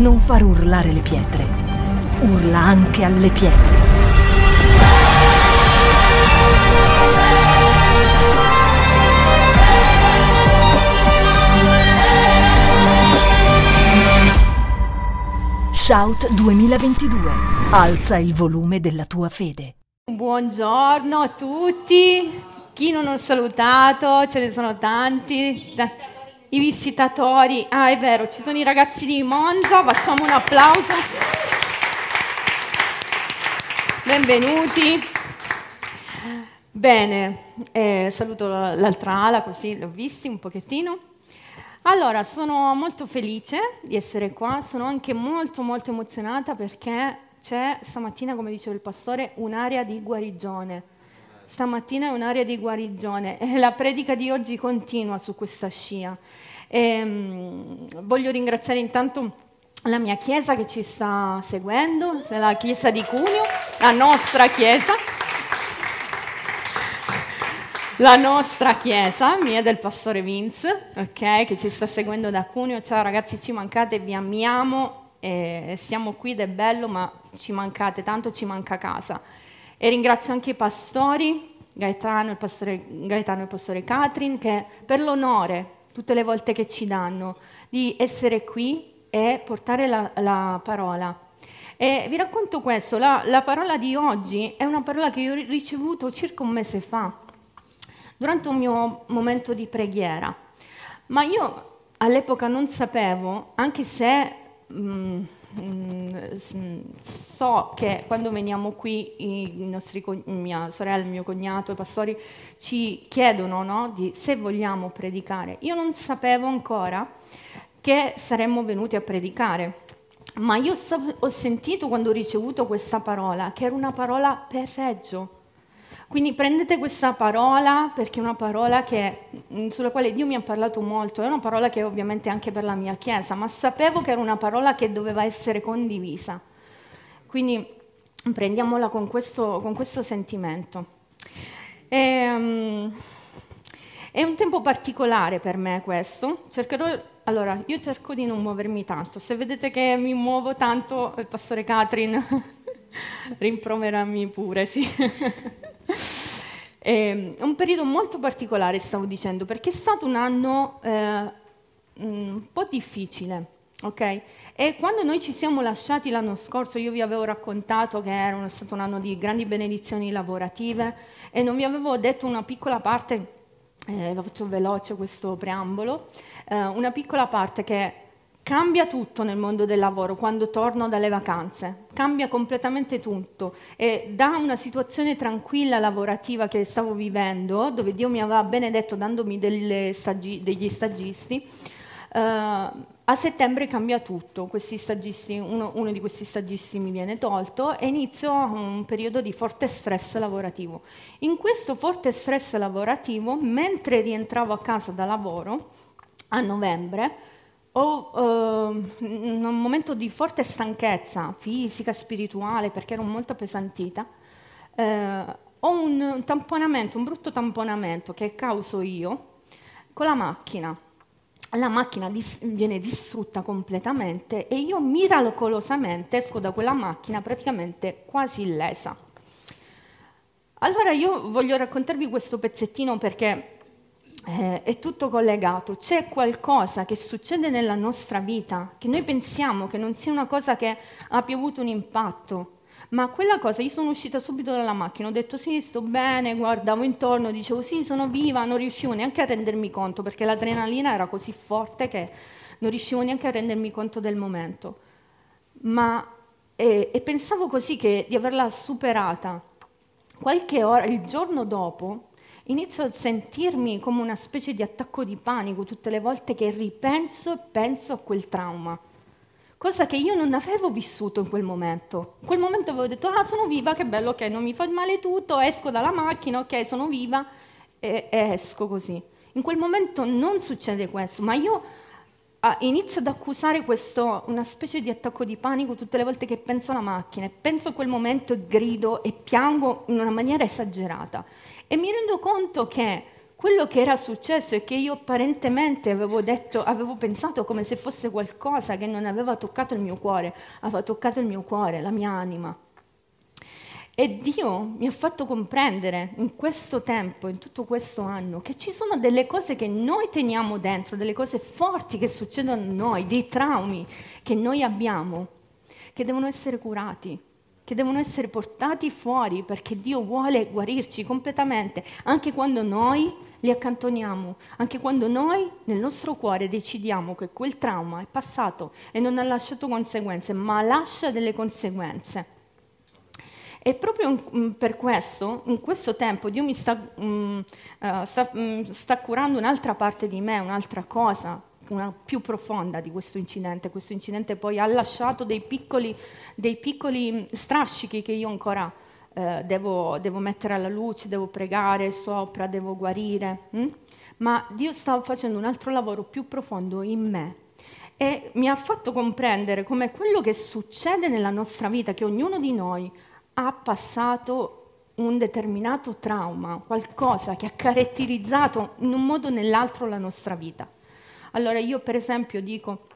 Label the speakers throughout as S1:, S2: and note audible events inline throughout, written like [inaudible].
S1: non far urlare le pietre. Urla anche alle pietre. Shout 2022. Alza il volume della tua fede.
S2: Buongiorno a tutti. Chi non ho salutato? Ce ne sono tanti. I visitatori. Ah, è vero, ci sono i ragazzi di Monza. Facciamo un applauso. Benvenuti. Bene, eh, saluto l'altra ala così l'ho visti un pochettino. Allora, sono molto felice di essere qua, sono anche molto molto emozionata perché c'è stamattina, come diceva il pastore, un'area di guarigione. Stamattina è un'area di guarigione e la predica di oggi continua su questa scia. E, um, voglio ringraziare intanto la mia chiesa che ci sta seguendo, la chiesa di Cugno, la nostra chiesa la nostra chiesa, mia del pastore Vince, ok, che ci sta seguendo da Cuneo. Ciao ragazzi, ci mancate, vi amiamo, eh, siamo qui ed è bello, ma ci mancate, tanto ci manca casa. E ringrazio anche i pastori, Gaetano, il pastore, Gaetano e il pastore Catrin, che per l'onore, tutte le volte che ci danno, di essere qui e portare la, la parola. E vi racconto questo, la, la parola di oggi è una parola che io ho ricevuto circa un mese fa durante un mio momento di preghiera. Ma io all'epoca non sapevo, anche se mm, mm, so che quando veniamo qui nostri, mia sorella, mio cognato, i pastori ci chiedono no, di, se vogliamo predicare. Io non sapevo ancora che saremmo venuti a predicare. Ma io ho sentito quando ho ricevuto questa parola che era una parola per Reggio quindi prendete questa parola perché è una parola che, mm, sulla quale Dio mi ha parlato molto, è una parola che ovviamente anche per la mia Chiesa, ma sapevo che era una parola che doveva essere condivisa. Quindi prendiamola con questo, con questo sentimento. E, um, è un tempo particolare per me questo. Cercherò, allora, io cerco di non muovermi tanto. Se vedete che mi muovo tanto, il pastore Catrin [laughs] rimproverami pure, sì. [laughs] È un periodo molto particolare, stavo dicendo, perché è stato un anno eh, un po' difficile, ok? E quando noi ci siamo lasciati l'anno scorso, io vi avevo raccontato che era stato un anno di grandi benedizioni lavorative e non vi avevo detto una piccola parte, eh, faccio veloce questo preambolo, eh, una piccola parte che Cambia tutto nel mondo del lavoro quando torno dalle vacanze, cambia completamente tutto e da una situazione tranquilla lavorativa che stavo vivendo, dove Dio mi aveva benedetto dandomi stagi, degli stagisti, uh, a settembre cambia tutto, uno, uno, di questi stagisti mi viene tolto e inizio un periodo di forte stress lavorativo. In questo forte stress lavorativo, mentre rientravo a casa da lavoro, a novembre, ho uh, un momento di forte stanchezza fisica, spirituale, perché ero molto appesantita. Uh, ho un tamponamento, un brutto tamponamento che causo io con la macchina. La macchina dis- viene distrutta completamente e io miracolosamente esco da quella macchina praticamente quasi illesa. Allora io voglio raccontarvi questo pezzettino perché eh, è tutto collegato. C'è qualcosa che succede nella nostra vita che noi pensiamo che non sia una cosa che abbia avuto un impatto, ma quella cosa, io sono uscita subito dalla macchina, ho detto sì, sto bene, guardavo intorno, dicevo sì, sono viva, non riuscivo neanche a rendermi conto perché l'adrenalina era così forte che non riuscivo neanche a rendermi conto del momento. Ma, e, e pensavo così che, di averla superata. Qualche ora, il giorno dopo, inizio a sentirmi come una specie di attacco di panico tutte le volte che ripenso e penso a quel trauma. Cosa che io non avevo vissuto in quel momento. In quel momento avevo detto, ah, sono viva, che bello, ok, non mi fa male tutto, esco dalla macchina, ok, sono viva, e, e esco così. In quel momento non succede questo, ma io ah, inizio ad accusare questo, una specie di attacco di panico tutte le volte che penso alla macchina, penso a quel momento e grido e piango in una maniera esagerata. E mi rendo conto che quello che era successo e che io apparentemente avevo, detto, avevo pensato come se fosse qualcosa che non aveva toccato il mio cuore, aveva toccato il mio cuore, la mia anima. E Dio mi ha fatto comprendere in questo tempo, in tutto questo anno, che ci sono delle cose che noi teniamo dentro, delle cose forti che succedono a noi, dei traumi che noi abbiamo, che devono essere curati, che devono essere portati fuori perché Dio vuole guarirci completamente, anche quando noi li accantoniamo, anche quando noi nel nostro cuore decidiamo che quel trauma è passato e non ha lasciato conseguenze, ma lascia delle conseguenze. E proprio mm, per questo, in questo tempo, Dio mi sta, um, uh, sta, um, sta curando un'altra parte di me, un'altra cosa, una più profonda di questo incidente. Questo incidente poi ha lasciato dei piccoli, dei piccoli strascichi che io ancora eh, devo, devo, mettere alla luce, devo pregare sopra, devo guarire. Hm? Ma Dio sta facendo un altro lavoro più profondo in me e mi ha fatto comprendere come quello che succede nella nostra vita, che ognuno di noi ha passato un determinato trauma, qualcosa che ha caratterizzato in un modo o nell'altro la nostra vita. Allora io per esempio dico,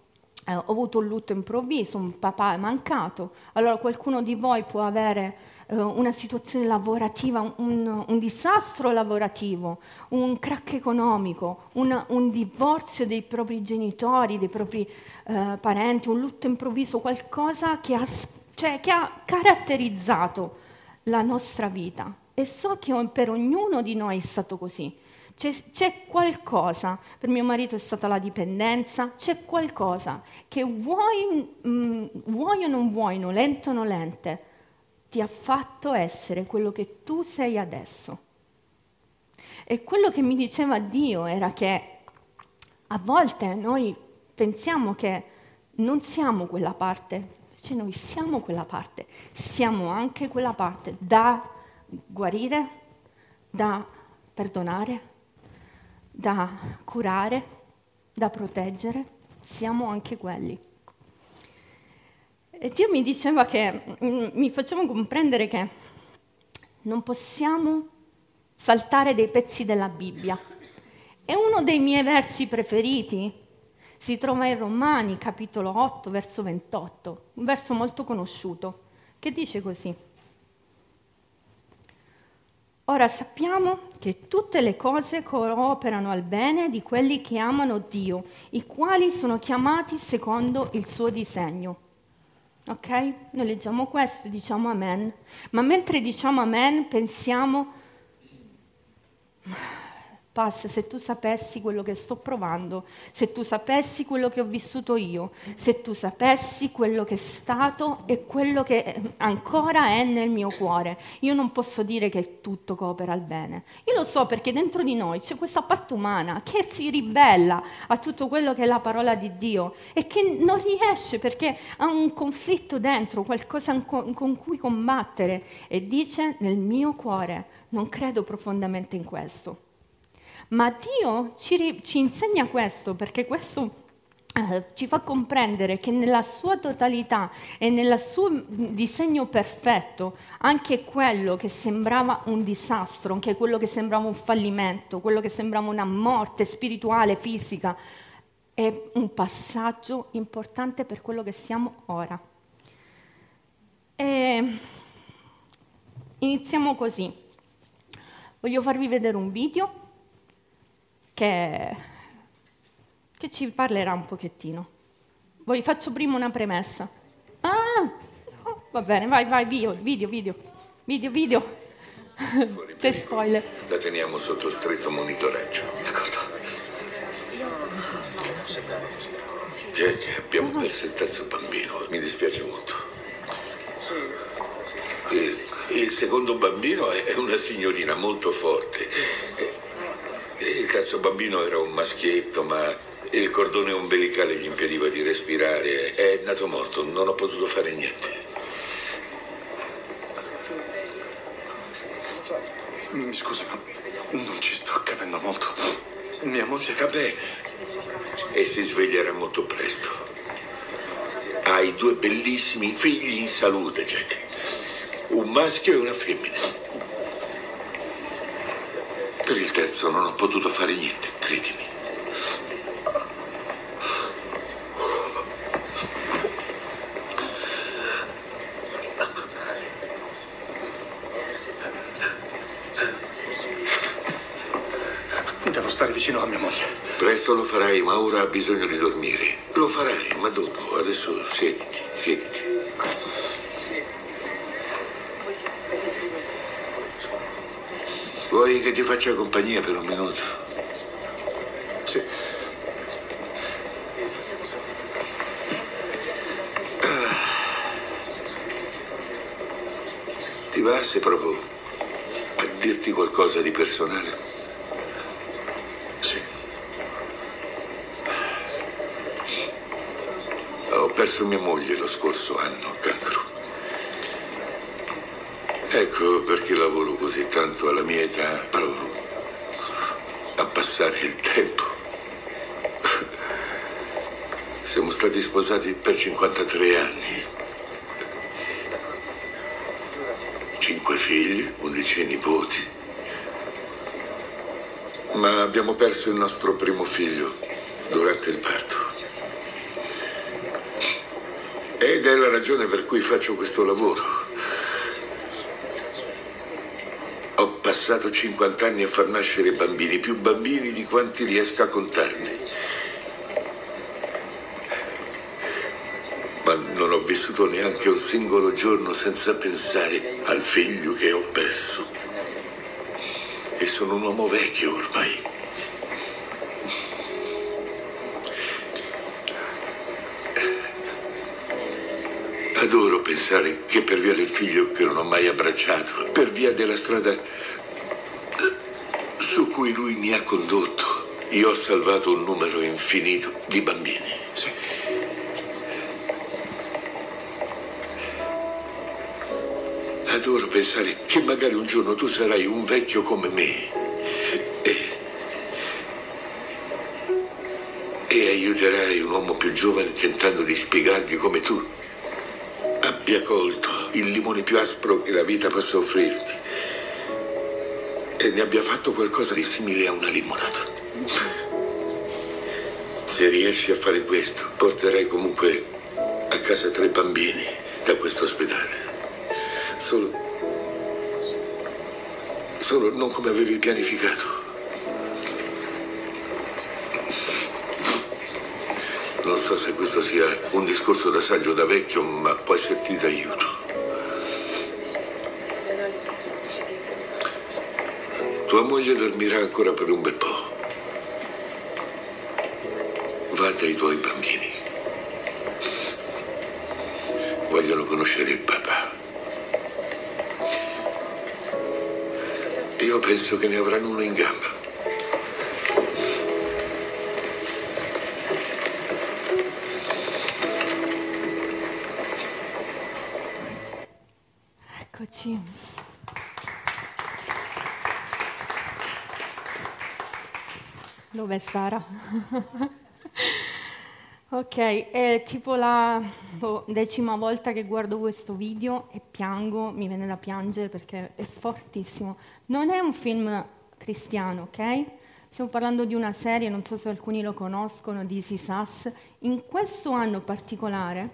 S2: eh, ho avuto un lutto improvviso, un papà è mancato, allora qualcuno di voi può avere eh, una situazione lavorativa, un, un, disastro lavorativo, un crack economico, un, un divorzio dei propri genitori, dei propri eh, parenti, un lutto improvviso, qualcosa che ha cioè che ha caratterizzato la nostra vita. E so che per ognuno di noi è stato così. C'è, c'è, qualcosa, per mio marito è stata la dipendenza, c'è qualcosa che vuoi, mh, mm, vuoi o non vuoi, nolente o nolente, ti ha fatto essere quello che tu sei adesso. E quello che mi diceva Dio era che a volte noi pensiamo che non siamo quella parte, cioè noi siamo quella parte, siamo anche quella parte da guarire, da perdonare, da curare, da proteggere, siamo anche quelli. E Dio mi diceva che, mm, mi faceva comprendere che non possiamo saltare dei pezzi della Bibbia. E uno dei miei versi preferiti si trova in Romani, capitolo 8, verso 28, un verso molto conosciuto, che dice così. Ora sappiamo che tutte le cose cooperano al bene di quelli che amano Dio, i quali sono chiamati secondo il suo disegno. Ok? Noi leggiamo questo diciamo amen, ma mentre diciamo amen pensiamo Pass, se tu sapessi quello che sto provando, se tu sapessi quello che ho vissuto io, se tu sapessi quello che è stato e quello che ancora è nel mio cuore, io non posso dire che tutto coopera al bene. Io lo so perché dentro di noi c'è questa parte umana che si ribella a tutto quello che è la parola di Dio e che non riesce perché ha un conflitto dentro, qualcosa con cui combattere e dice nel mio cuore non credo profondamente in questo. Ma Dio ci, ci insegna questo perché questo eh, ci fa comprendere che nella sua totalità e nel suo disegno perfetto, anche quello che sembrava un disastro, anche quello che sembrava un fallimento, quello che sembrava una morte spirituale, fisica, è un passaggio importante per quello che siamo ora. E iniziamo così. Voglio farvi vedere un video che, che ci parlerà un pochettino. Vi faccio prima una premessa. Ah, va bene, vai, vai, video, video, video, video, video. C'è spoiler.
S3: La teniamo sotto stretto monitoraggio.
S4: D'accordo.
S3: Jack, abbiamo perso il terzo bambino. Mi dispiace molto. Il, il secondo bambino è una signorina molto forte il terzo bambino era un maschietto, ma il cordone ombelicale gli impediva di respirare. È nato morto, non ho potuto fare niente.
S4: Mi scusi, ma non ci sto capendo molto. Mia moglie
S3: sta bene e si sveglierà molto presto. Hai due bellissimi figli in salute, Jack. Un maschio e una femmina. Terzo non ho potuto fare niente, credimi.
S4: Devo stare vicino a mia moglie.
S3: Presto lo farai, ma ora ha bisogno di dormire. Lo farai, ma dopo. Adesso siediti, siediti. Vuoi che ti faccia compagnia per un minuto?
S4: Sì.
S3: Ti va se provo a dirti qualcosa di personale?
S4: Sì.
S3: Ho perso mia moglie lo scorso anno cancro. Ecco perché lavoro così tanto alla mia età. Provo a passare il tempo. Siamo stati sposati per 53 anni. Cinque figli, undici nipoti. Ma abbiamo perso il nostro primo figlio durante il parto. Ed è la ragione per cui faccio questo lavoro. Ho passato 50 anni a far nascere bambini, più bambini di quanti riesca a contarne. Ma non ho vissuto neanche un singolo giorno senza pensare al figlio che ho perso. E sono un uomo vecchio ormai. Adoro pensare che per via del figlio che non ho mai abbracciato, per via della strada cui lui mi ha condotto, io ho salvato un numero infinito di bambini.
S4: Sì.
S3: Adoro pensare che magari un giorno tu sarai un vecchio come me e, e aiuterai un uomo più giovane tentando di spiegargli come tu abbia colto il limone più aspro che la vita possa offrirti e ne abbia fatto qualcosa di simile a una limonata. Se riesci a fare questo, porterai comunque a casa tre bambini da questo ospedale. Solo. Solo non come avevi pianificato. Non so se questo sia un discorso da saggio da vecchio, ma può esserti d'aiuto. Tua moglie dormirà ancora per un bel po'. Va dai tuoi bambini. Vogliono conoscere il papà. Io penso che ne avranno uno in gamba.
S2: Dov'è Sara? [laughs] ok, è tipo la boh, decima volta che guardo questo video e piango, mi viene da piangere perché è fortissimo. Non è un film cristiano, ok? Stiamo parlando di una serie, non so se alcuni lo conoscono, di Easy Sass. In questo anno particolare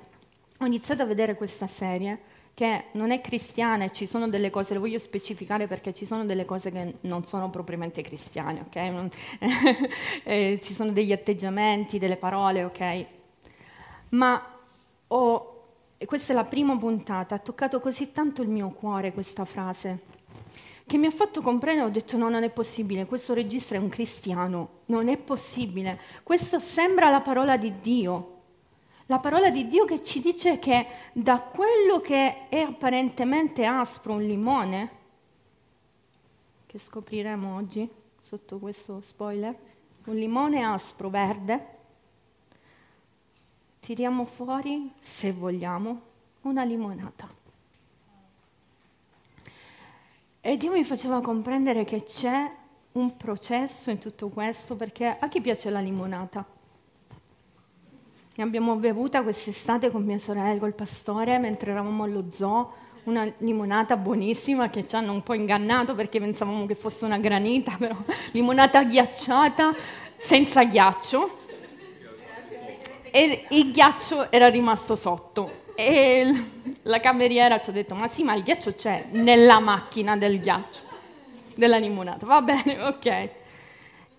S2: ho iniziato a vedere questa serie che non è cristiana e ci sono delle cose, le voglio specificare perché ci sono delle cose che non sono propriamente cristiane, ok? Non, [laughs] eh, ci sono degli atteggiamenti, delle parole, ok? Ma ho, e questa è la prima puntata, ha toccato così tanto il mio cuore questa frase, che mi ha fatto comprendere, ho detto no, non è possibile, questo regista è un cristiano, non è possibile, questo sembra la parola di Dio. La parola di Dio che ci dice che da quello che è apparentemente aspro, un limone, che scopriremo oggi sotto questo spoiler, un limone aspro verde, tiriamo fuori, se vogliamo, una limonata. E Dio mi faceva comprendere che c'è un processo in tutto questo, perché a chi piace la limonata? Ne abbiamo bevuta quest'estate con mia sorella, col pastore, mentre eravamo allo zoo, una limonata buonissima che ci hanno un po' ingannato perché pensavamo che fosse una granita, [laughs] però limonata ghiacciata senza ghiaccio. E il ghiaccio era rimasto sotto. E la cameriera ci ha detto ma sì ma il ghiaccio c'è nella macchina del ghiaccio della limonata. Va bene ok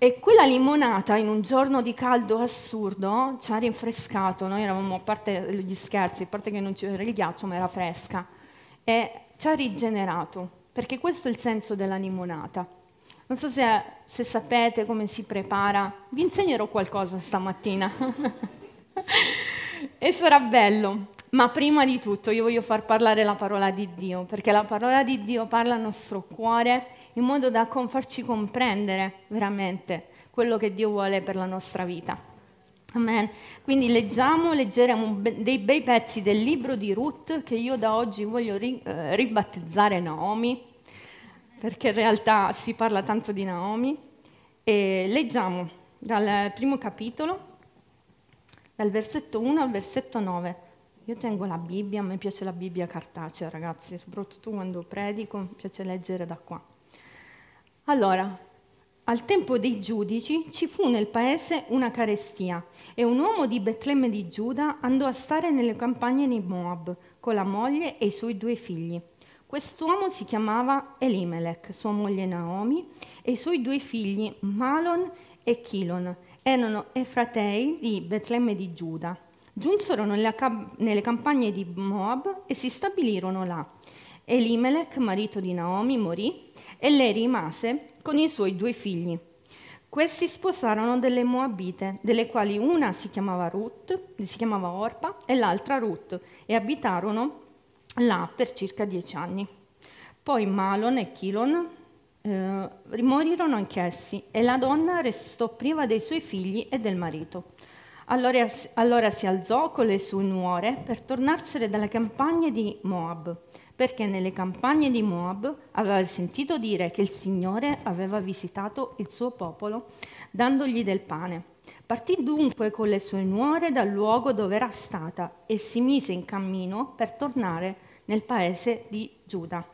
S2: e quella limonata in un giorno di caldo assurdo ci ha rinfrescato. Noi eravamo a parte gli scherzi a parte che non c'era il ghiaccio ma era fresca. E ci ha rigenerato perché questo è il senso della limonata. Non so se, se sapete come si prepara. Vi insegnerò qualcosa stamattina. [laughs] E sarà bello. Ma prima di tutto io voglio far parlare la parola di Dio, perché la parola di Dio parla al nostro cuore in modo da farci comprendere veramente quello che Dio vuole per la nostra vita. Amen. Quindi leggiamo, leggeremo dei bei pezzi del libro di Ruth che io da oggi voglio ri, eh, ribattezzare Naomi, perché in realtà si parla tanto di Naomi. E leggiamo dal primo capitolo, dal versetto 1 al versetto 9. Io tengo la Bibbia, a me piace la Bibbia cartacea, ragazzi, soprattutto quando predico, mi piace leggere da qua. Allora, al tempo dei giudici ci fu nel paese una carestia e un uomo di Betlemme di Giuda andò a stare nelle campagne di Moab con la moglie e i suoi due figli. Quest'uomo si chiamava Elimelech, sua moglie Naomi e i suoi due figli Malon e Chilon erano Efratei di Betlemme di Giuda. Giunsero nelle campagne di Moab e si stabilirono là. Elimelech, marito di Naomi, morì e lei rimase con i suoi due figli. Questi sposarono delle Moabite, delle quali una si chiamava Ruth, si chiamava Orpa, e l'altra Ruth, e abitarono là per circa dieci anni. Poi Malon e Chilon eh, morirono anch'essi e la donna restò priva dei suoi figli e del marito. Allora, allora si alzò con le sue nuore per tornarsene dalle campagne di Moab, perché nelle campagne di Moab aveva sentito dire che il Signore aveva visitato il suo popolo dandogli del pane. Partì dunque con le sue nuore dal luogo dove era stata e si mise in cammino per tornare nel paese di Giuda.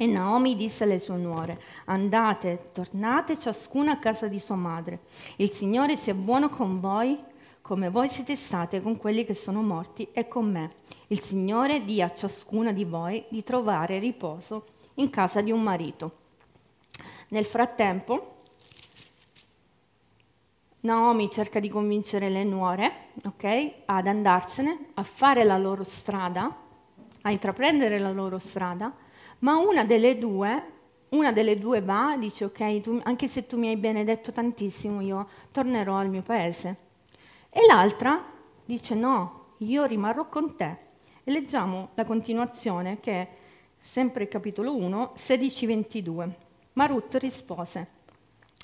S2: E Naomi disse alle sue nuore, andate, tornate ciascuna a casa di sua madre. Il Signore sia buono con voi come voi siete state con quelli che sono morti e con me. Il Signore dia a ciascuna di voi di trovare riposo in casa di un marito. Nel frattempo, Naomi cerca di convincere le nuore okay, ad andarsene, a fare la loro strada, a intraprendere la loro strada ma una delle due, una delle due va, dice ok, tu, anche se tu mi hai benedetto tantissimo, io tornerò al mio paese. E l'altra dice no, io rimarrò con te. E leggiamo la continuazione che è sempre capitolo 1, 16-22. Ma Ruth rispose,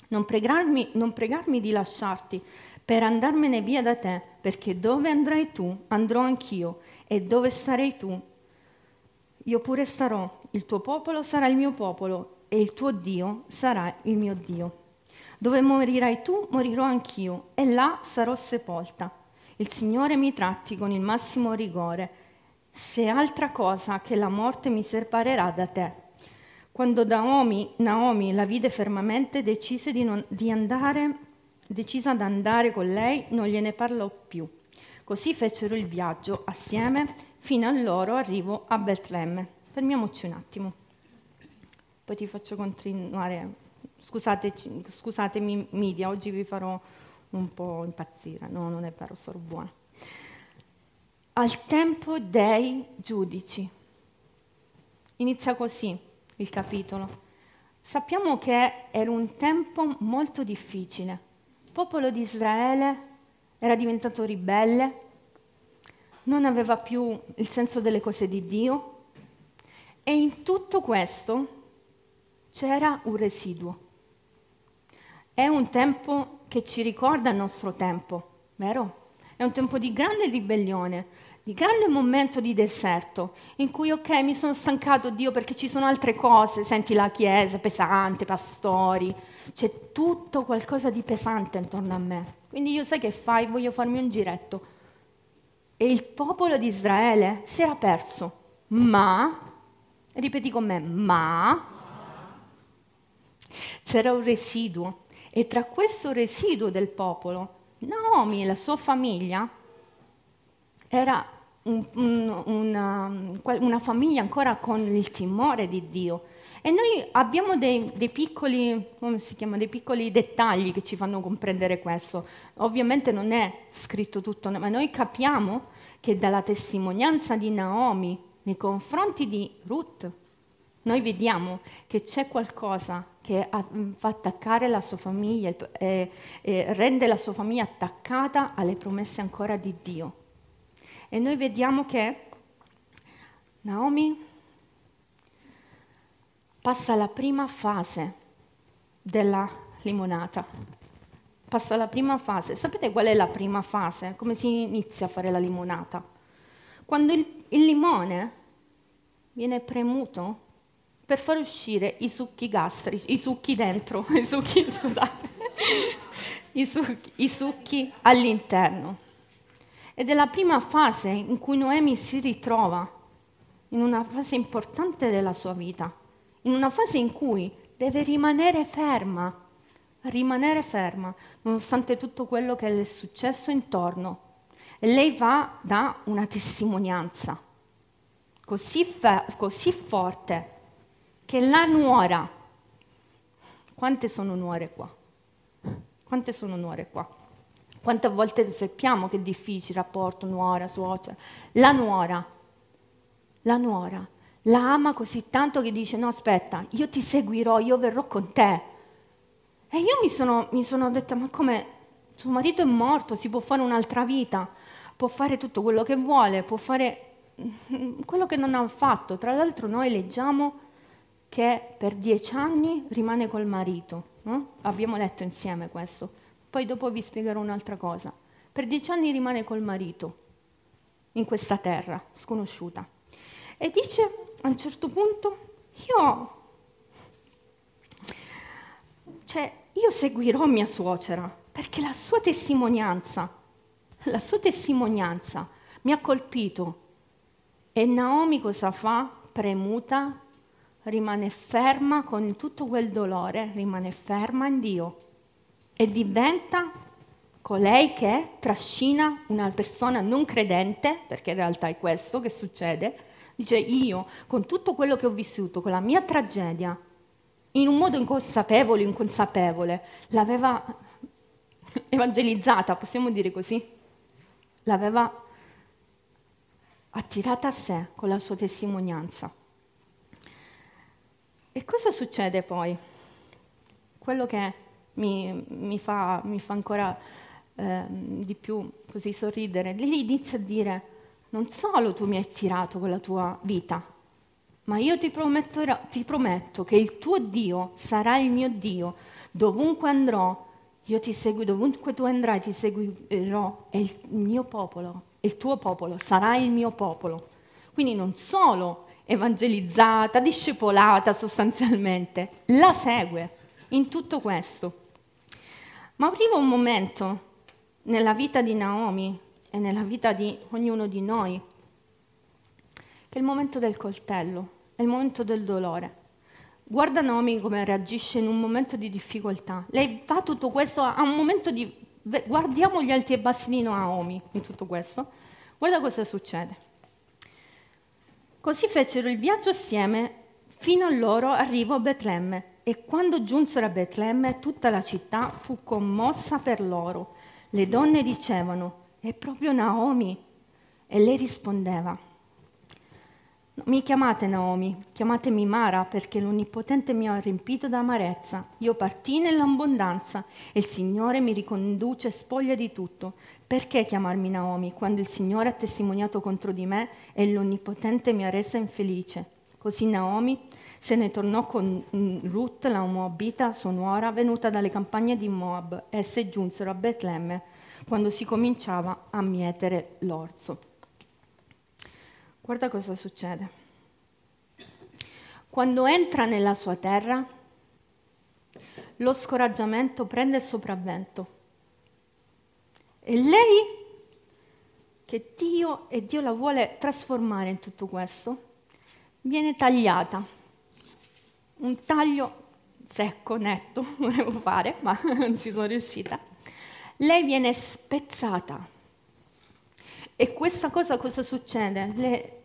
S2: non pregarmi, non pregarmi di lasciarti per andarmene via da te, perché dove andrai tu, andrò anch'io, e dove starei tu, io pure starò, il tuo popolo sarà il mio popolo e il tuo Dio sarà il mio Dio. Dove morirai tu, morirò anch'io e là sarò sepolta. Il Signore mi tratti con il massimo rigore, se altra cosa che la morte mi separerà da te. Quando Naomi, Naomi la vide fermamente, decise di, non, di andare, decisa ad andare con lei, non gliene parlò più. Così fecero il viaggio assieme fino al loro arrivo a Betlemme. Fermiamoci un attimo, poi ti faccio continuare. Scusateci, scusatemi, media, oggi vi farò un po' impazzire. No, non è vero, sono buona. Al tempo dei giudici. Inizia così il capitolo. Sappiamo che era un tempo molto difficile. Il popolo di Israele era diventato ribelle, non aveva più il senso delle cose di Dio, e in tutto questo c'era un residuo. È un tempo che ci ricorda il nostro tempo, vero? È un tempo di grande ribellione, di grande momento di deserto, in cui, ok, mi sono stancato Dio perché ci sono altre cose, senti la chiesa pesante, pastori, c'è tutto qualcosa di pesante intorno a me. Quindi io sai che fai? Voglio farmi un giretto. E il popolo di Israele si era perso, ma Ripeti con me, ma c'era un residuo e tra questo residuo del popolo, Naomi e la sua famiglia era un, un, una, una, famiglia ancora con il timore di Dio. E noi abbiamo dei, dei, piccoli, chiama, dei piccoli dettagli che ci fanno comprendere questo. Ovviamente non è scritto tutto, ma noi capiamo che dalla testimonianza di Naomi nei confronti di Ruth, noi vediamo che c'è qualcosa che fa attaccare la sua famiglia e, e rende la sua famiglia attaccata alle promesse ancora di Dio. E noi vediamo che Naomi passa la prima fase della limonata. Passa la prima fase. Sapete qual è la prima fase? Come si inizia a fare la limonata? Quando il, il limone viene premuto per far uscire i succhi gastrici, i succhi dentro, [laughs] i succhi, scusate, [laughs] i succhi, i succhi all'interno. Ed è la prima fase in cui Noemi si ritrova, in una fase importante della sua vita, in una fase in cui deve rimanere ferma, rimanere ferma, nonostante tutto quello che le è successo intorno. E lei va da una testimonianza così, fe- così forte che la nuora, quante sono nuore qua? Quante sono nuore qua? Quante volte sappiamo che è difficile il rapporto nuora, suocera. La nuora, la nuora, la ama così tanto che dice no aspetta, io ti seguirò, io verrò con te. E io mi sono, mi sono detta ma come suo marito è morto, si può fare un'altra vita, può fare tutto quello che vuole, può fare quello che non ha fatto. Tra l'altro noi leggiamo che per dieci anni rimane col marito. No? Abbiamo letto insieme questo. Poi dopo vi spiegherò un'altra cosa. Per dieci anni rimane col marito in questa terra sconosciuta. E dice a un certo punto, io, cioè, io seguirò mia suocera, perché la sua testimonianza, la sua testimonianza mi ha colpito. E Naomi cosa fa? Premuta rimane ferma con tutto quel dolore, rimane ferma in Dio e diventa colei che trascina una persona non credente, perché in realtà è questo che succede, dice io con tutto quello che ho vissuto, con la mia tragedia, in un modo inconsapevole, inconsapevole, l'aveva [laughs] evangelizzata, possiamo dire così, l'aveva attirata a sé con la sua testimonianza. E cosa succede poi? Quello che mi, mi, fa, mi fa, ancora eh, di più così sorridere, lei inizia a dire, non solo tu mi hai tirato con la tua vita, ma io ti, ti prometto che il tuo Dio sarà il mio Dio. Dovunque andrò, io ti seguo, dovunque tu andrai ti seguirò e il mio popolo, il tuo popolo sarà il mio popolo. Quindi non solo evangelizzata, discepolata sostanzialmente, la segue in tutto questo. Ma arriva un momento nella vita di Naomi e nella vita di ognuno di noi, che è il momento del coltello, è il momento del dolore. Guarda Naomi come reagisce in un momento di difficoltà. Lei fa tutto questo a un momento di... Guardiamo gli alti e bassi di Naomi in tutto questo. Guarda cosa succede. Così fecero il viaggio assieme fino al loro arrivo a Betlemme. E quando giunsero a Betlemme, tutta la città fu commossa per loro. Le donne dicevano, è proprio Naomi. E lei rispondeva, mi chiamate Naomi, chiamatemi Mara, perché l'Onnipotente mi ha riempito d'amarezza. Io partii nell'abbondanza e il Signore mi riconduce spoglia di tutto. Perché chiamarmi Naomi quando il Signore ha testimoniato contro di me e l'Onnipotente mi ha resa infelice? Così Naomi se ne tornò con Ruth, la Moabita, sua nuora, venuta dalle campagne di Moab. Esse giunsero a Betlemme quando si cominciava a mietere l'orzo. Guarda cosa succede. Quando entra nella sua terra, lo scoraggiamento prende il sopravvento. E lei, che Dio e Dio la vuole trasformare in tutto questo, viene tagliata. Un taglio secco, netto, [laughs] volevo fare, ma [laughs] non ci sono riuscita. Lei viene spezzata. E questa cosa cosa succede? Le,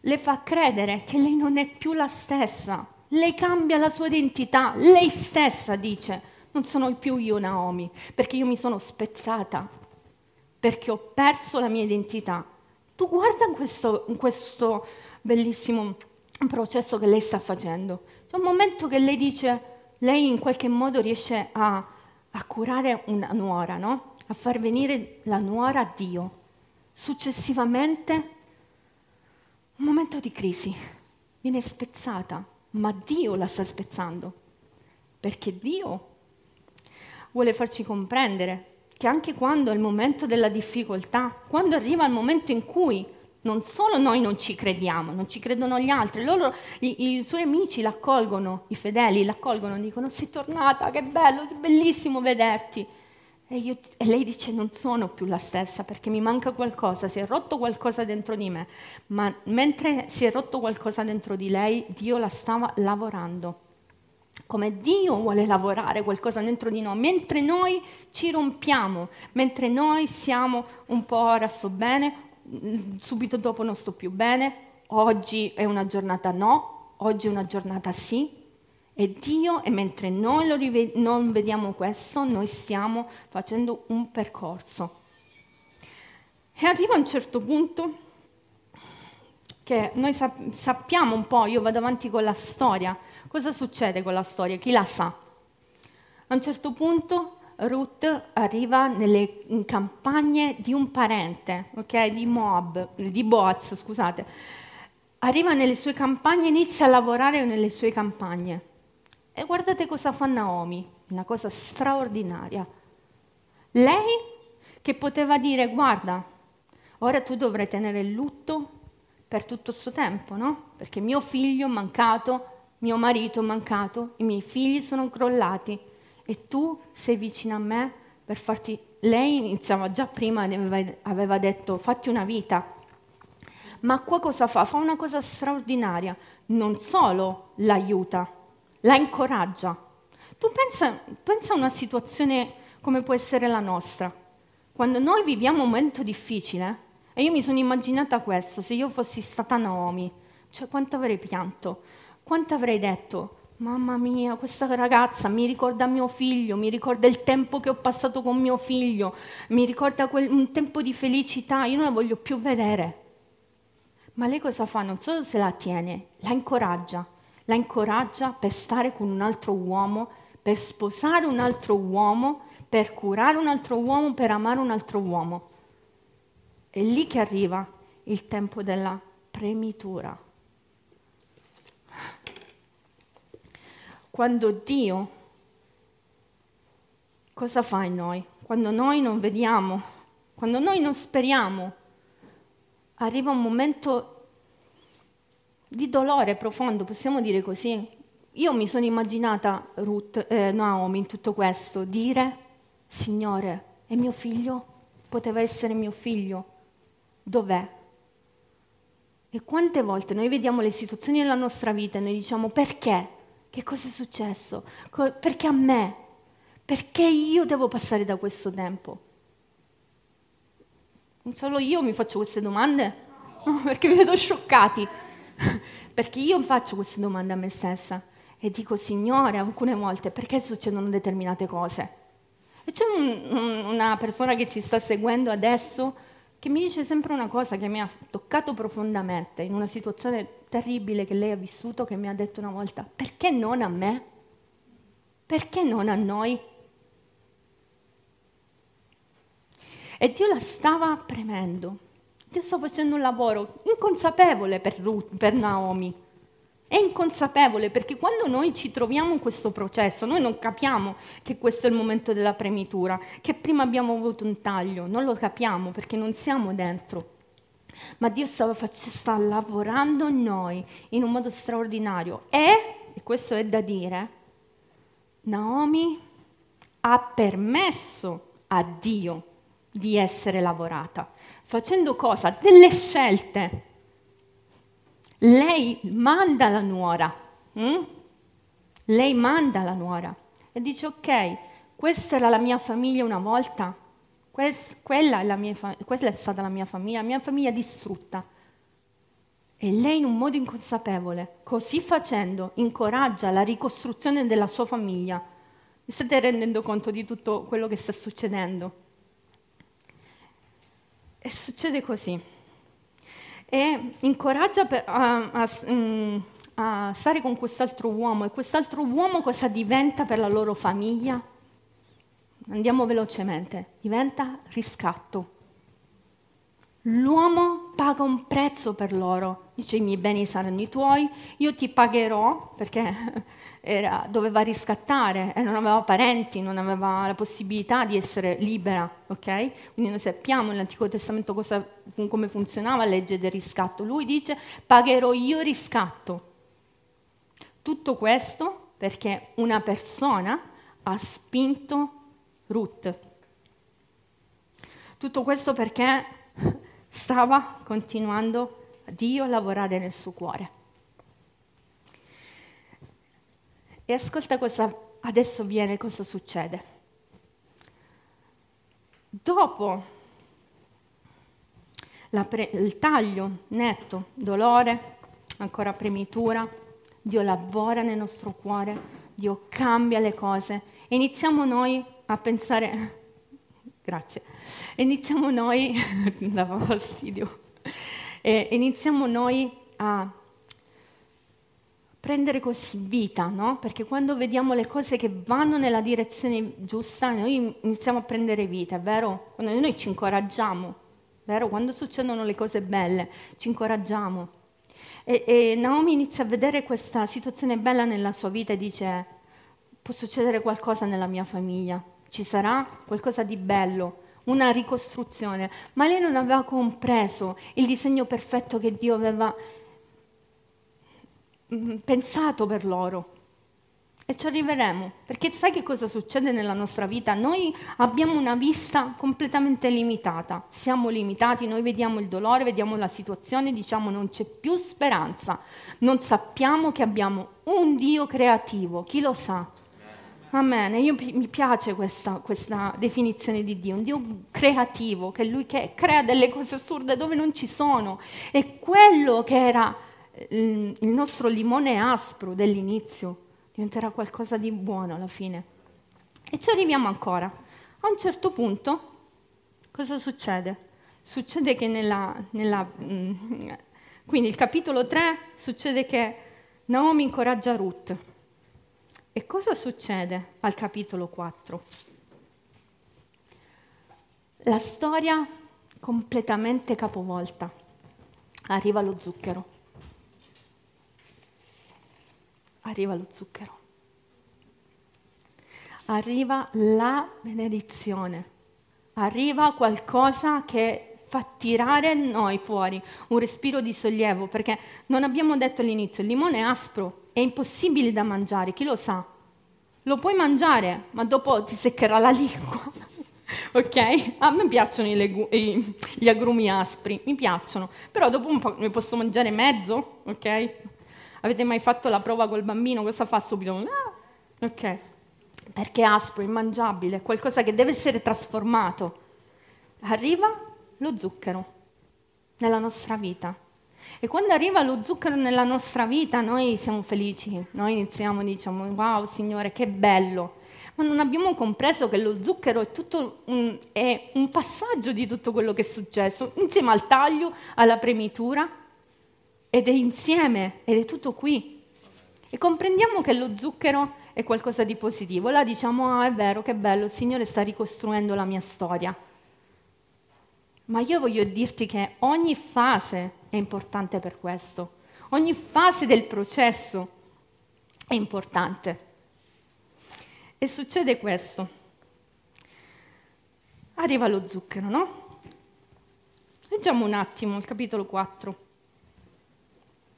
S2: le fa credere che lei non è più la stessa. Lei cambia la sua identità. Lei stessa dice, non sono più io Naomi, perché io mi sono spezzata, perché ho perso la mia identità. Tu guarda in questo, in questo bellissimo processo che lei sta facendo. C'è un momento che lei dice, lei in qualche modo riesce a, a curare una nuora, no? a far venire la nuora a Dio. Successivamente, un momento di crisi, viene spezzata, ma Dio la sta spezzando, perché Dio vuole farci comprendere che anche quando è il momento della difficoltà, quando arriva il momento in cui non solo noi non ci crediamo, non ci credono gli altri, loro, i, i suoi amici l'accolgono, i fedeli l'accolgono, dicono sei tornata, che bello, è bellissimo vederti. E, io, e, lei dice non sono più la stessa perché mi manca qualcosa, si è rotto qualcosa dentro di me, ma mentre si è rotto qualcosa dentro di lei, Dio la stava lavorando. Come Dio vuole lavorare qualcosa dentro di noi, mentre noi ci rompiamo, mentre noi siamo un po' ora sto bene, subito dopo non sto più bene, oggi è una giornata no, oggi è una giornata sì. E Dio, e mentre noi rive- non vediamo questo, noi stiamo facendo un percorso. E arriva un certo punto che noi sap- sappiamo un po', io vado avanti con la storia, cosa succede con la storia, chi la sa. A un certo punto Ruth arriva nelle campagne di un parente, ok, di Moab, di Boaz, scusate. Arriva nelle sue campagne, inizia a lavorare nelle sue campagne. E guardate cosa fa Naomi, una cosa straordinaria. Lei che poteva dire, guarda, ora tu dovrai tenere il lutto per tutto questo tempo, no? Perché mio figlio è mancato, mio marito è mancato, i miei figli sono crollati e tu sei vicino a me per farti... Lei iniziava già prima, aveva, detto fatti una vita, ma qua cosa fa? Fa una cosa straordinaria, non solo l'aiuta, la incoraggia. Tu pensa, pensa a una situazione come può essere la nostra. Quando noi viviamo un momento difficile, e io mi sono immaginata questo, se io fossi stata Naomi, cioè quanto avrei pianto, quanto avrei detto, Mamma mia, questa ragazza mi ricorda mio figlio, mi ricorda il tempo che ho passato con mio figlio, mi ricorda quel, un tempo di felicità, io non la voglio più vedere. Ma lei cosa fa? Non solo se la tiene, la incoraggia, la incoraggia per stare con un altro uomo, per sposare un altro uomo, per curare un altro uomo, per amare un altro uomo. È lì che arriva il tempo della premitura. Quando Dio cosa fa in noi? Quando noi non vediamo, quando noi non speriamo, arriva un momento di dolore profondo, possiamo dire così. Io mi sono immaginata Ruth, eh, Naomi in tutto questo, dire, Signore, è mio figlio? Poteva essere mio figlio? Dov'è? E quante volte noi vediamo le situazioni della nostra vita e noi diciamo perché? Che cosa è successo? Perché a me? Perché io devo passare da questo tempo? Non solo io mi faccio queste domande? [laughs] Perché mi vedo scioccati. [laughs] perché io faccio queste domande a me stessa e dico, Signore, alcune volte, perché succedono determinate cose? E c'è un, un, una persona che ci sta seguendo adesso che mi dice sempre una cosa che mi ha toccato profondamente in una situazione terribile che lei ha vissuto, che mi ha detto una volta, perché non a me? Perché non a noi? E Dio la stava premendo. Dio stava facendo un lavoro inconsapevole per, Ruth, per Naomi è inconsapevole perché quando noi ci troviamo in questo processo, noi non capiamo che questo è il momento della premitura, che prima abbiamo avuto un taglio, non lo capiamo perché non siamo dentro. Ma Dio stava, sta lavorando in noi in un modo straordinario e, e questo è da dire, Naomi ha permesso a Dio di essere lavorata, facendo cosa? Delle scelte lei manda la nuora, hm? lei manda la nuora e dice ok, questa era la mia famiglia una volta, quella, è quella è stata la mia famiglia, la mia famiglia distrutta. E lei in un modo inconsapevole, così facendo, incoraggia la ricostruzione della sua famiglia. Vi state rendendo conto di tutto quello che sta succedendo? E succede così. E incoraggia per, a, a, mm, a stare con quest'altro uomo e quest'altro uomo cosa diventa per la loro famiglia? Andiamo velocemente, diventa riscatto. L'uomo paga un prezzo per loro, dice i miei beni saranno i tuoi, io ti pagherò perché [laughs] era, doveva riscattare e non aveva parenti, non aveva la possibilità di essere libera, ok? Quindi noi sappiamo nell'Antico Testamento cosa, come funzionava la legge del riscatto. Lui dice pagherò io riscatto. Tutto questo perché una persona ha spinto Ruth. Tutto questo perché [laughs] stava continuando Dio a lavorare nel suo cuore. E ascolta cosa adesso viene, cosa succede. Dopo pre- il taglio netto, dolore, ancora premitura, Dio lavora nel nostro cuore, Dio cambia le cose. E iniziamo noi a pensare, grazie, iniziamo noi, [laughs] dava fastidio, e iniziamo noi a prendere così vita, no? Perché quando vediamo le cose che vanno nella direzione giusta, noi iniziamo a prendere vita, è vero? Quando noi ci incoraggiamo, vero? Quando succedono le cose belle, ci incoraggiamo. E, e Naomi inizia a vedere questa situazione bella nella sua vita e dice, può succedere qualcosa nella mia famiglia, ci sarà qualcosa di bello, una ricostruzione, ma lei non aveva compreso il disegno perfetto che Dio aveva mm, pensato per loro. E ci arriveremo, perché sai che cosa succede nella nostra vita? Noi abbiamo una vista completamente limitata, siamo limitati, noi vediamo il dolore, vediamo la situazione, diciamo non c'è più speranza, non sappiamo che abbiamo un Dio creativo, chi lo sa? Amen. Io, mi piace questa, questa, definizione di Dio, un Dio creativo, che Lui che crea delle cose assurde dove non ci sono. E quello che era il nostro limone aspro dell'inizio diventerà qualcosa di buono alla fine. E ci arriviamo ancora. A un certo punto, cosa succede? Succede che nella, nella mm, quindi il capitolo 3 succede che Naomi incoraggia Ruth e cosa succede al capitolo 4? La storia completamente capovolta. Arriva lo zucchero. Arriva lo zucchero. Arriva la benedizione. Arriva qualcosa che fa tirare noi fuori un respiro di sollievo, perché non abbiamo detto all'inizio, il limone è aspro, è impossibile da mangiare, chi lo sa? Lo puoi mangiare, ma dopo ti seccherà la lingua. [laughs] ok? A me piacciono legu- gli agrumi aspri, mi piacciono, però dopo un po' ne posso mangiare mezzo, ok? Avete mai fatto la prova col bambino? Cosa fa subito? Ah, ok. Perché è aspro, immangiabile, qualcosa che deve essere trasformato. Arriva lo zucchero nella nostra vita. E quando arriva lo zucchero nella nostra vita, noi siamo felici, noi iniziamo diciamo, wow Signore, che bello. Ma non abbiamo compreso che lo zucchero è, un, è un passaggio di tutto quello che è successo, insieme al taglio, alla premitura, ed è insieme, ed è tutto qui. E comprendiamo che lo zucchero è qualcosa di positivo. Là diciamo, ah è vero, che bello, il Signore sta ricostruendo la mia storia. Ma io voglio dirti che ogni fase è importante per questo, ogni fase del processo è importante. E succede questo. Arriva lo zucchero, no? Leggiamo un attimo il capitolo 4,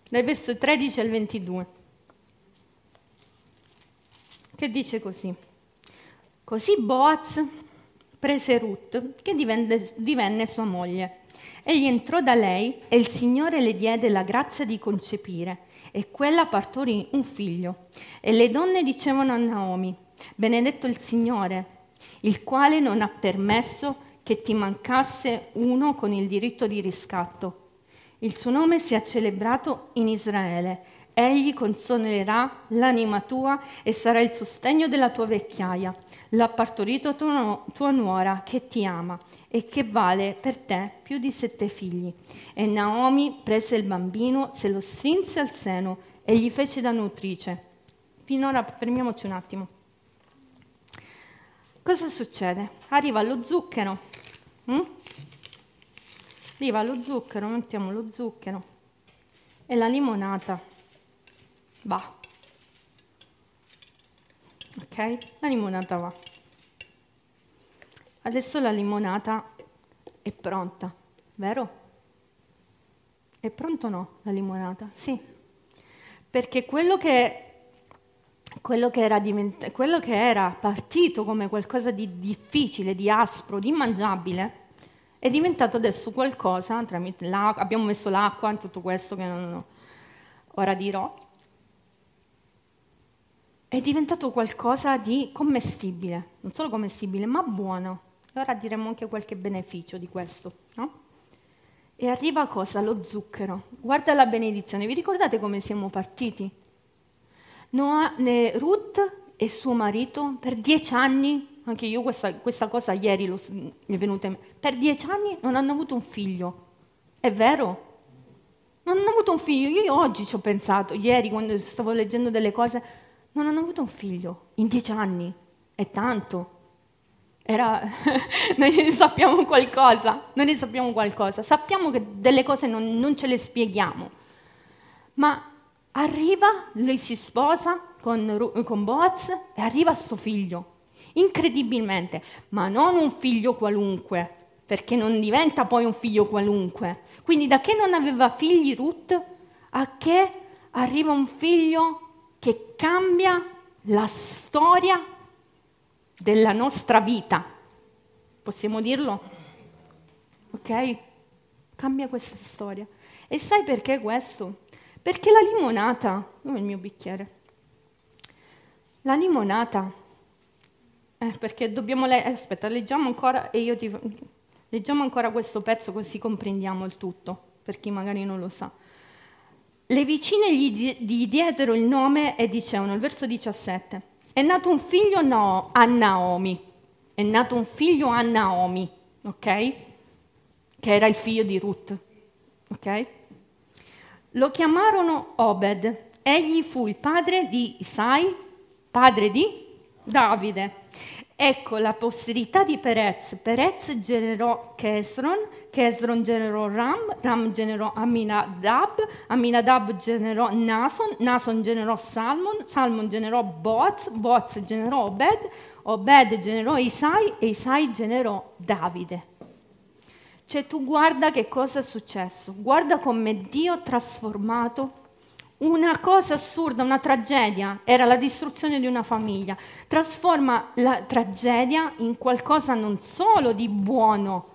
S2: dal verso 13 al 22, che dice così. Così Boaz prese Ruth, che divenne, divenne sua moglie. Egli entrò da lei e il Signore le diede la grazia di concepire e quella partorì un figlio. E le donne dicevano a Naomi, benedetto il Signore, il quale non ha permesso che ti mancasse uno con il diritto di riscatto. Il suo nome sia celebrato in Israele. Egli consolerà l'anima tua e sarà il sostegno della tua vecchiaia. L'ha partorito tua, tua nuora che ti ama e che vale per te più di sette figli. E Naomi prese il bambino, se lo strinse al seno e gli fece da nutrice. Finora fermiamoci un attimo. Cosa succede? Arriva lo zucchero. Hm? Arriva lo zucchero, mettiamo lo zucchero e la limonata. Va. Ok? La limonata va. Adesso la limonata è pronta, vero? È pronto o no la limonata? Sì. Perché quello che, quello che, era, divent- quello che era partito come qualcosa di difficile, di aspro, di immangiabile, è diventato adesso qualcosa, abbiamo messo l'acqua in tutto questo che non, ora dirò, è diventato qualcosa di commestibile, non solo commestibile, ma buono. E ora diremo anche qualche beneficio di questo, no? E arriva cosa? Lo zucchero. Guarda la benedizione. Vi ricordate come siamo partiti? Noah, ne, Ruth e suo marito per dieci anni, anche io questa, questa cosa ieri lo, mi è venuta in mente, per dieci anni non hanno avuto un figlio. È vero? Non hanno avuto un figlio. Io oggi ci ho pensato, ieri quando stavo leggendo delle cose, non hanno avuto un figlio in dieci anni. È tanto. Era... [laughs] noi ne sappiamo qualcosa, noi ne sappiamo qualcosa. Sappiamo che delle cose non, non ce le spieghiamo. Ma arriva, lei si sposa con, con Boaz e arriva suo figlio. Incredibilmente, ma non un figlio qualunque, perché non diventa poi un figlio qualunque. Quindi da che non aveva figli Ruth a che arriva un figlio che cambia la storia della nostra vita. Possiamo dirlo? Ok? Cambia questa storia. E sai perché questo? Perché la limonata, dove è il mio bicchiere? La limonata, eh, perché dobbiamo leggere, aspetta, leggiamo ancora e io ti... Leggiamo ancora questo pezzo così comprendiamo il tutto, per chi magari non lo sa. Le vicine gli, gli diedero il nome e dicevano, il verso 17, è nato un figlio no, a Naomi, è nato un figlio a Naomi, ok? Che era il figlio di Ruth, ok? Lo chiamarono Obed, egli fu il padre di Isai, padre di Davide. Ecco la posterità di Perez. Perez generò Kesron, Kesron generò Ram, Ram generò Aminadab, Aminadab generò Nason, Nason generò Salmon, Salmon generò Boaz, Boaz generò Obed, Obed generò Isai e Isai generò Davide. Cioè tu guarda che cosa è successo, guarda come Dio ha trasformato una cosa assurda, una tragedia, era la distruzione di una famiglia, trasforma la tragedia in qualcosa non solo di buono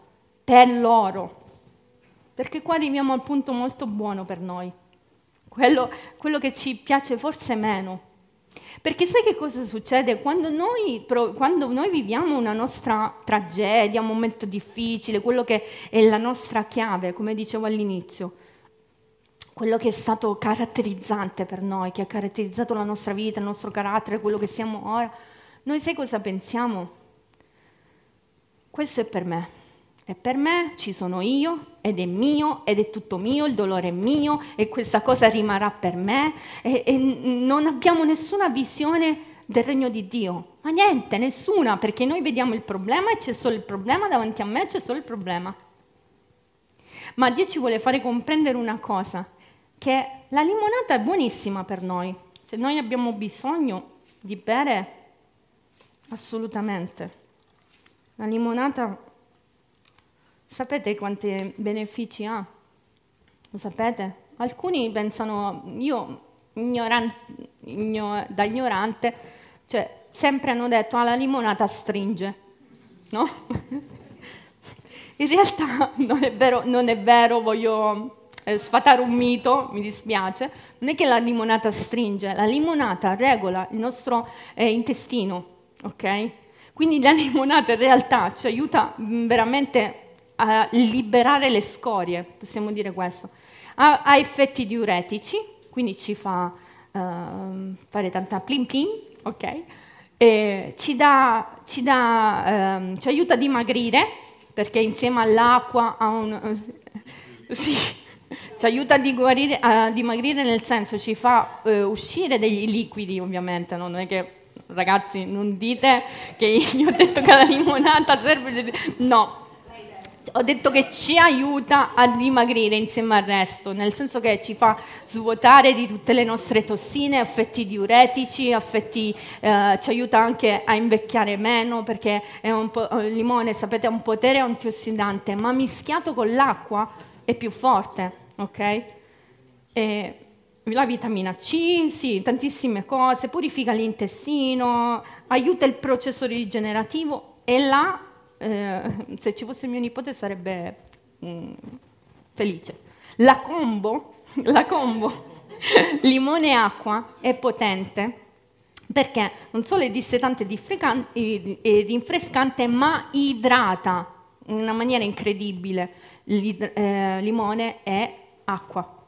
S2: per loro, perché qua arriviamo al punto molto buono per noi, quello, quello che ci piace forse meno. Perché sai che cosa succede? Quando noi, quando noi, viviamo una nostra tragedia, un momento difficile, quello che è la nostra chiave, come dicevo all'inizio, quello che è stato caratterizzante per noi, che ha caratterizzato la nostra vita, il nostro carattere, quello che siamo ora, noi sai cosa pensiamo? Questo è per me. E per me ci sono io ed è mio ed è tutto mio, il dolore è mio e questa cosa rimarrà per me e, e non abbiamo nessuna visione del regno di Dio. Ma niente, nessuna, perché noi vediamo il problema e c'è solo il problema davanti a me, c'è solo il problema. Ma Dio ci vuole fare comprendere una cosa, che la limonata è buonissima per noi. Se noi abbiamo bisogno di bere, assolutamente. La limonata, sapete quanti benefici ha? Lo sapete? Alcuni pensano, io ignoran- igno- da ignorante, cioè sempre hanno detto, ah la limonata stringe, no? [laughs] In realtà non è vero, non è vero voglio eh, sfatare un mito, mi dispiace, non è che la limonata stringe, la limonata regola il nostro eh, intestino, ok? Quindi la [laughs] limonata in realtà ci aiuta mm, veramente a liberare le scorie, possiamo dire questo. Ha, ha effetti diuretici, quindi ci fa uh, fare tanta plin plin, ok? E ci, dà, ci, dà, um, ci aiuta a dimagrire, perché insieme all'acqua ha un... [laughs] sì, ci aiuta a, dimagrire, a dimagrire nel senso ci fa uh, uscire degli liquidi ovviamente, no? non è che ragazzi non dite che [laughs] io ho detto che la limonata serve, no, ho detto che ci aiuta a dimagrire insieme al resto, nel senso che ci fa svuotare di tutte le nostre tossine, effetti diuretici, effetti, eh, ci aiuta anche a invecchiare meno perché il limone, sapete, ha un potere antiossidante, ma mischiato con l'acqua è più forte, ok? E la vitamina C, sì, tantissime cose, purifica l'intestino, aiuta il processo rigenerativo e la eh, se ci fosse mio nipote sarebbe mm, felice. La combo, [laughs] la combo [laughs] limone e acqua è potente perché non solo è dissetante e rinfrescante, ma idrata in una maniera incredibile eh, limone e acqua.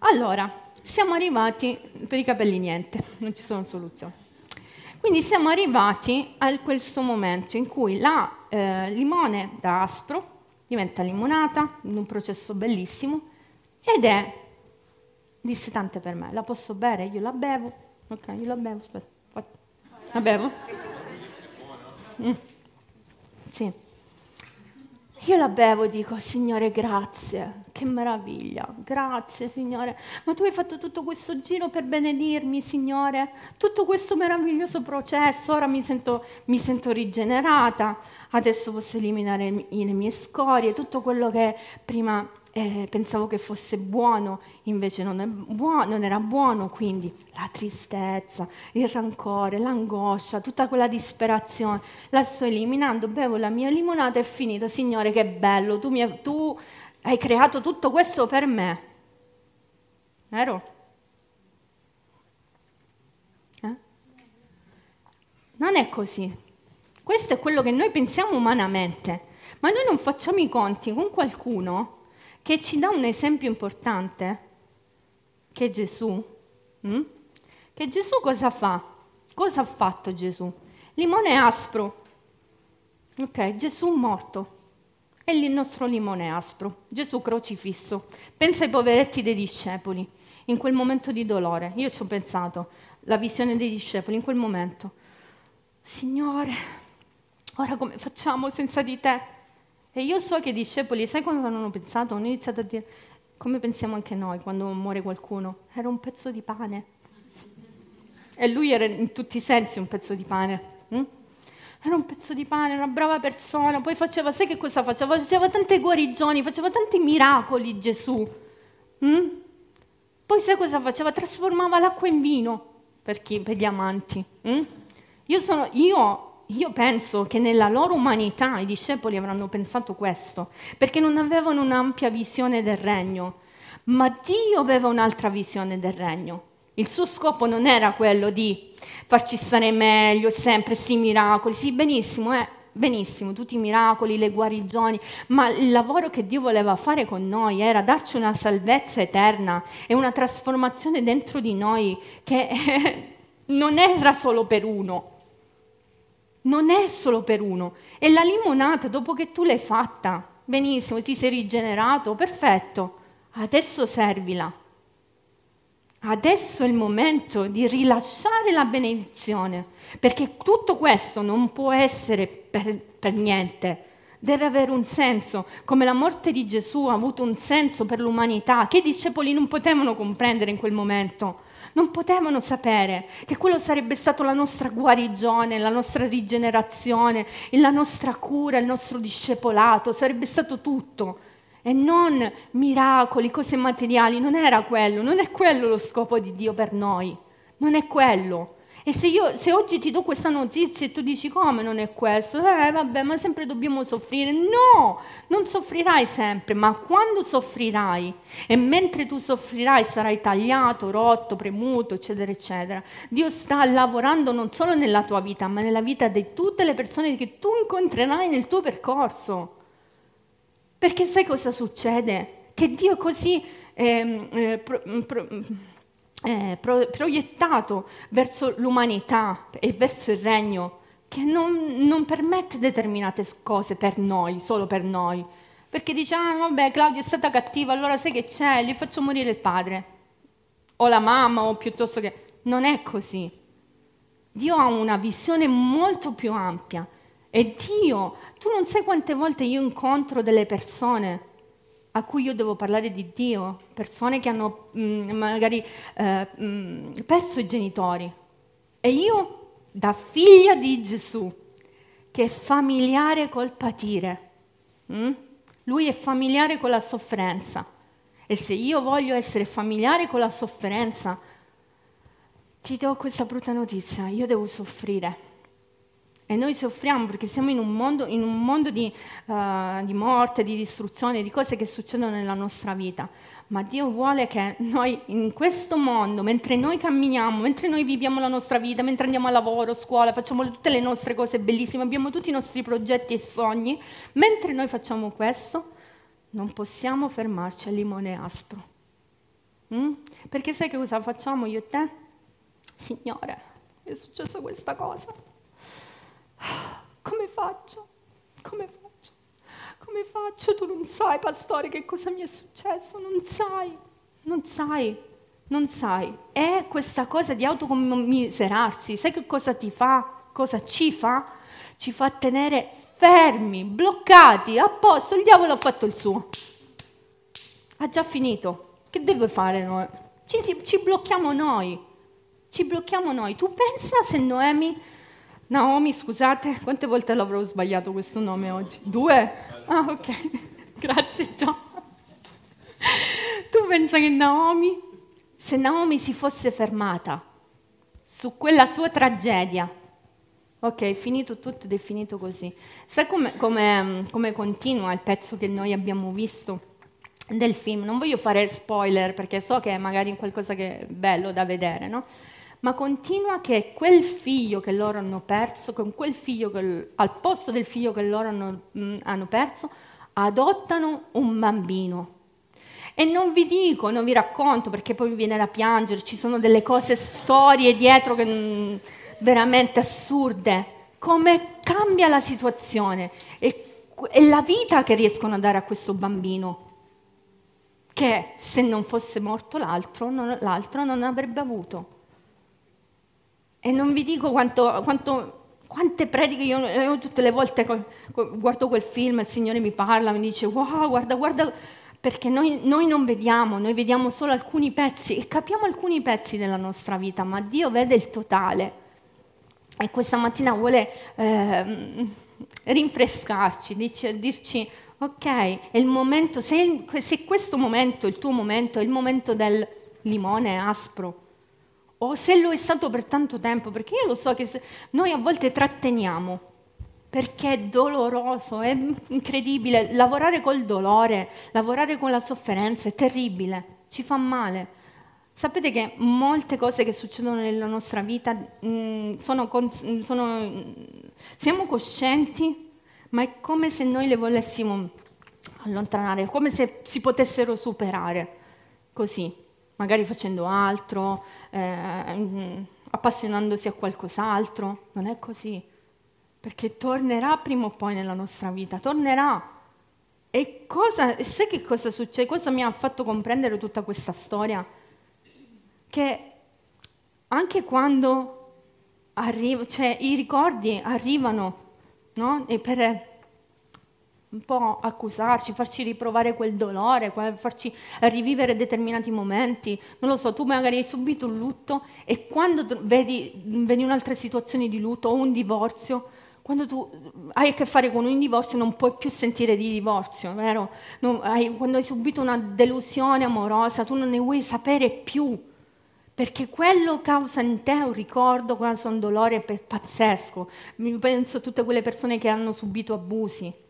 S2: Allora, siamo arrivati, per i capelli niente, [laughs] non ci sono soluzioni. Quindi siamo arrivati a questo momento in cui la eh, limone da aspro diventa limonata in un processo bellissimo ed è dissetante per me. La posso bere? Io la bevo. Ok, io la bevo. Aspetta. La bevo? Mm. Sì. Io la bevo e dico, Signore, grazie, che meraviglia, grazie, Signore. Ma tu hai fatto tutto questo giro per benedirmi, Signore, tutto questo meraviglioso processo, ora mi sento, mi sento rigenerata, adesso posso eliminare le mie scorie, tutto quello che prima eh, pensavo che fosse buono, invece non, buono, non, era buono, quindi la tristezza, il rancore, l'angoscia, tutta quella disperazione, la sto eliminando, bevo la mia limonata e è finita, Signore che bello, tu, mi, tu hai creato tutto questo per me. Vero? Eh? Non è così. Questo è quello che noi pensiamo umanamente, ma noi non facciamo i conti con qualcuno che ci dà un esempio importante, che è Gesù. Mm? Che Gesù cosa fa? Cosa ha fatto Gesù? Limone aspro. Ok, Gesù morto. È il nostro limone aspro. Gesù crocifisso. Pensa ai poveretti dei discepoli, in quel momento di dolore. Io ci ho pensato, la visione dei discepoli, in quel momento. Signore, ora come facciamo senza di te? E io so che i discepoli, sai quando hanno pensato? Hanno iniziato a dire, come pensiamo anche noi quando muore qualcuno? Era un pezzo di pane. E lui era in tutti i sensi un pezzo di pane. Hm? Era un pezzo di pane, una brava persona, poi faceva, sai che cosa faceva? Faceva tante guarigioni, faceva tanti miracoli Gesù. Hm? Poi sai cosa faceva? Trasformava l'acqua in vino per, chi? per gli amanti. Hm? Io, sono, io io penso che nella loro umanità i discepoli avranno pensato questo, perché non avevano un'ampia visione del regno, ma Dio aveva un'altra visione del regno. Il suo scopo non era quello di farci stare meglio, sempre sì miracoli, sì benissimo, eh, benissimo, tutti i miracoli, le guarigioni, ma il lavoro che Dio voleva fare con noi era darci una salvezza eterna e una trasformazione dentro di noi che [laughs] non era solo per uno, non è solo per uno. E la limonata, dopo che tu l'hai fatta, benissimo, ti sei rigenerato, perfetto, adesso servila. Adesso è il momento di rilasciare la benedizione, perché tutto questo non può essere per, per niente, deve avere un senso, come la morte di Gesù ha avuto un senso per l'umanità, che i discepoli non potevano comprendere in quel momento non potevano sapere che quello sarebbe stato la nostra guarigione, la nostra rigenerazione, la nostra cura, il nostro discepolato, sarebbe stato tutto. E non miracoli, cose materiali, non era quello, non è quello lo scopo di Dio per noi, non è quello. E se, io, se oggi ti do questa notizia e tu dici come non è questo, eh vabbè, ma sempre dobbiamo soffrire. No, non soffrirai sempre, ma quando soffrirai e mentre tu soffrirai sarai tagliato, rotto, premuto, eccetera, eccetera, Dio sta lavorando non solo nella tua vita, ma nella vita di tutte le persone che tu incontrerai nel tuo percorso. Perché sai cosa succede? Che Dio è così... Eh, eh, pro, pro, eh, pro, proiettato verso l'umanità e verso il regno che non, non, permette determinate cose per noi, solo per noi. Perché dice, ah vabbè Claudia è stata cattiva, allora sai che c'è, gli faccio morire il padre, o la mamma, o piuttosto che... Non è così. Dio ha una visione molto più ampia. E Dio, tu non sai quante volte io incontro delle persone a cui io devo parlare di Dio, persone che hanno mh, mm, magari eh, mh, mm, perso i genitori. E io, da figlia di Gesù, che è familiare col patire, mh? Mm, lui è familiare con la sofferenza. E se io voglio essere familiare con la sofferenza, ti do questa brutta notizia, io devo soffrire e noi soffriamo perché siamo in un mondo, in un mondo di, uh, di, morte, di distruzione, di cose che succedono nella nostra vita. Ma Dio vuole che noi in questo mondo, mentre noi camminiamo, mentre noi viviamo la nostra vita, mentre andiamo a lavoro, a scuola, facciamo tutte le nostre cose bellissime, abbiamo tutti i nostri progetti e sogni, mentre noi facciamo questo, non possiamo fermarci al limone aspro. Mm? Perché sai che cosa facciamo io e te? Signore, è successa questa cosa come faccio? Come faccio? Come faccio? Tu non sai, pastore, che cosa mi è successo? Non sai, non sai, non sai. È questa cosa di autocommiserarsi. Sai che cosa ti fa? Cosa ci fa? Ci fa tenere fermi, bloccati, a posto. Il diavolo ha fatto il suo. Ha già finito. Che deve fare noi? Ci, ci blocchiamo noi. Ci blocchiamo noi. Tu pensa se Noemi Naomi, scusate, quante volte l'avrò sbagliato questo nome oggi? Due? Ah, ok. [laughs] Grazie, Gio. Tu pensa che Naomi, se Naomi si fosse fermata su quella sua tragedia, ok, è finito tutto ed è finito così. Sai come, come, come continua il pezzo che noi abbiamo visto del film? Non voglio fare spoiler perché so che è magari qualcosa che è bello da vedere, no? Ma continua che quel figlio che loro hanno perso, con quel figlio che, al posto del figlio che loro hanno, mh, hanno perso, adottano un bambino. E non vi dico, non vi racconto perché poi mi viene da piangere, ci sono delle cose, storie dietro che mh, veramente assurde. Come cambia la situazione e, e la vita che riescono a dare a questo bambino, che se non fosse morto l'altro, non, l'altro non avrebbe avuto. E non vi dico quanto, quanto, quante prediche io, io, tutte le volte guardo quel film, il Signore mi parla, mi dice wow, guarda, guarda, perché noi, noi, non vediamo, noi vediamo solo alcuni pezzi e capiamo alcuni pezzi della nostra vita, ma Dio vede il totale. E questa mattina vuole eh, rinfrescarci, dice, dirci, ok, è il momento, se, se questo momento, il tuo momento, è il momento del limone aspro, o se lo è stato per tanto tempo, perché io lo so che noi a volte tratteniamo, perché è doloroso, è incredibile, lavorare col dolore, lavorare con la sofferenza è terribile, ci fa male. Sapete che molte cose che succedono nella nostra vita mh, mm, sono, sono, siamo coscienti, ma è come se noi le volessimo allontanare, come se si potessero superare, così magari facendo altro, eh, appassionandosi a qualcos'altro. Non è così, perché tornerà prima o poi nella nostra vita, tornerà. E cosa, sai che cosa succede? Cosa mi ha fatto comprendere tutta questa storia? Che anche quando arriva, cioè, i ricordi arrivano, no? E per un po' accusarci, farci riprovare quel dolore, farci rivivere determinati momenti. Non lo so, tu magari hai subito un lutto e quando vedi, vedi un'altra situazione di lutto o un divorzio, quando tu hai a che fare con un divorzio non puoi più sentire di divorzio, vero? Hai, quando hai subito una delusione amorosa tu non ne vuoi sapere più perché quello causa in te un ricordo, causa un dolore pazzesco. Penso a tutte quelle persone che hanno subito abusi.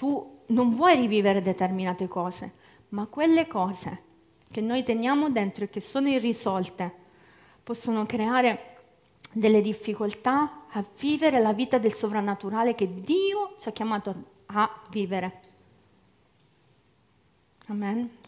S2: Tu non vuoi rivivere determinate cose, ma quelle cose che noi teniamo dentro e che sono irrisolte possono creare delle difficoltà a vivere la vita del sovrannaturale che Dio ci ha chiamato a vivere. Amen.